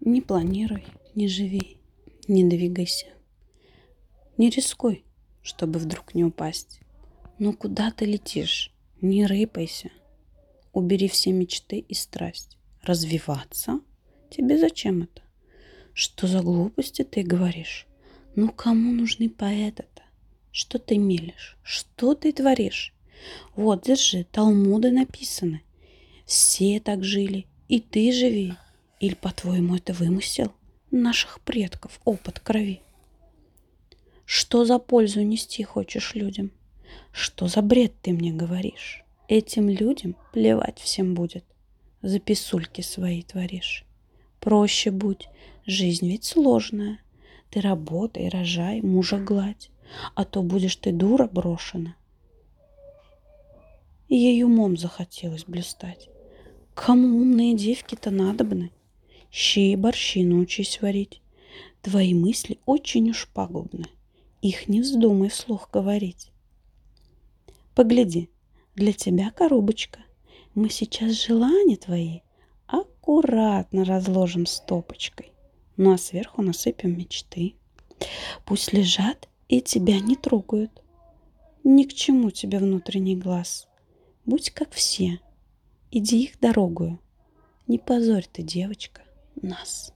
Не планируй, не живи, не двигайся. Не рискуй, чтобы вдруг не упасть. Ну куда ты летишь? Не рыпайся. Убери все мечты и страсть. Развиваться? Тебе зачем это? Что за глупости ты говоришь? Ну кому нужны поэты-то? Что ты мелешь? Что ты творишь? Вот, держи, талмуды написаны. Все так жили, и ты живи. Или, по-твоему, это вымысел наших предков, опыт крови? Что за пользу нести хочешь людям? Что за бред ты мне говоришь? Этим людям плевать всем будет. За писульки свои творишь. Проще будь, жизнь ведь сложная. Ты работай, рожай, мужа гладь, а то будешь ты дура брошена. Ей умом захотелось блистать. Кому умные девки-то надобны? Щи и борщи научись варить. Твои мысли очень уж пагубны. Их не вздумай вслух говорить. Погляди, для тебя коробочка. Мы сейчас желания твои аккуратно разложим стопочкой. Ну а сверху насыпем мечты. Пусть лежат и тебя не трогают. Ни к чему тебе внутренний глаз. Будь как все. Иди их дорогою. Не позорь ты, девочка, nas.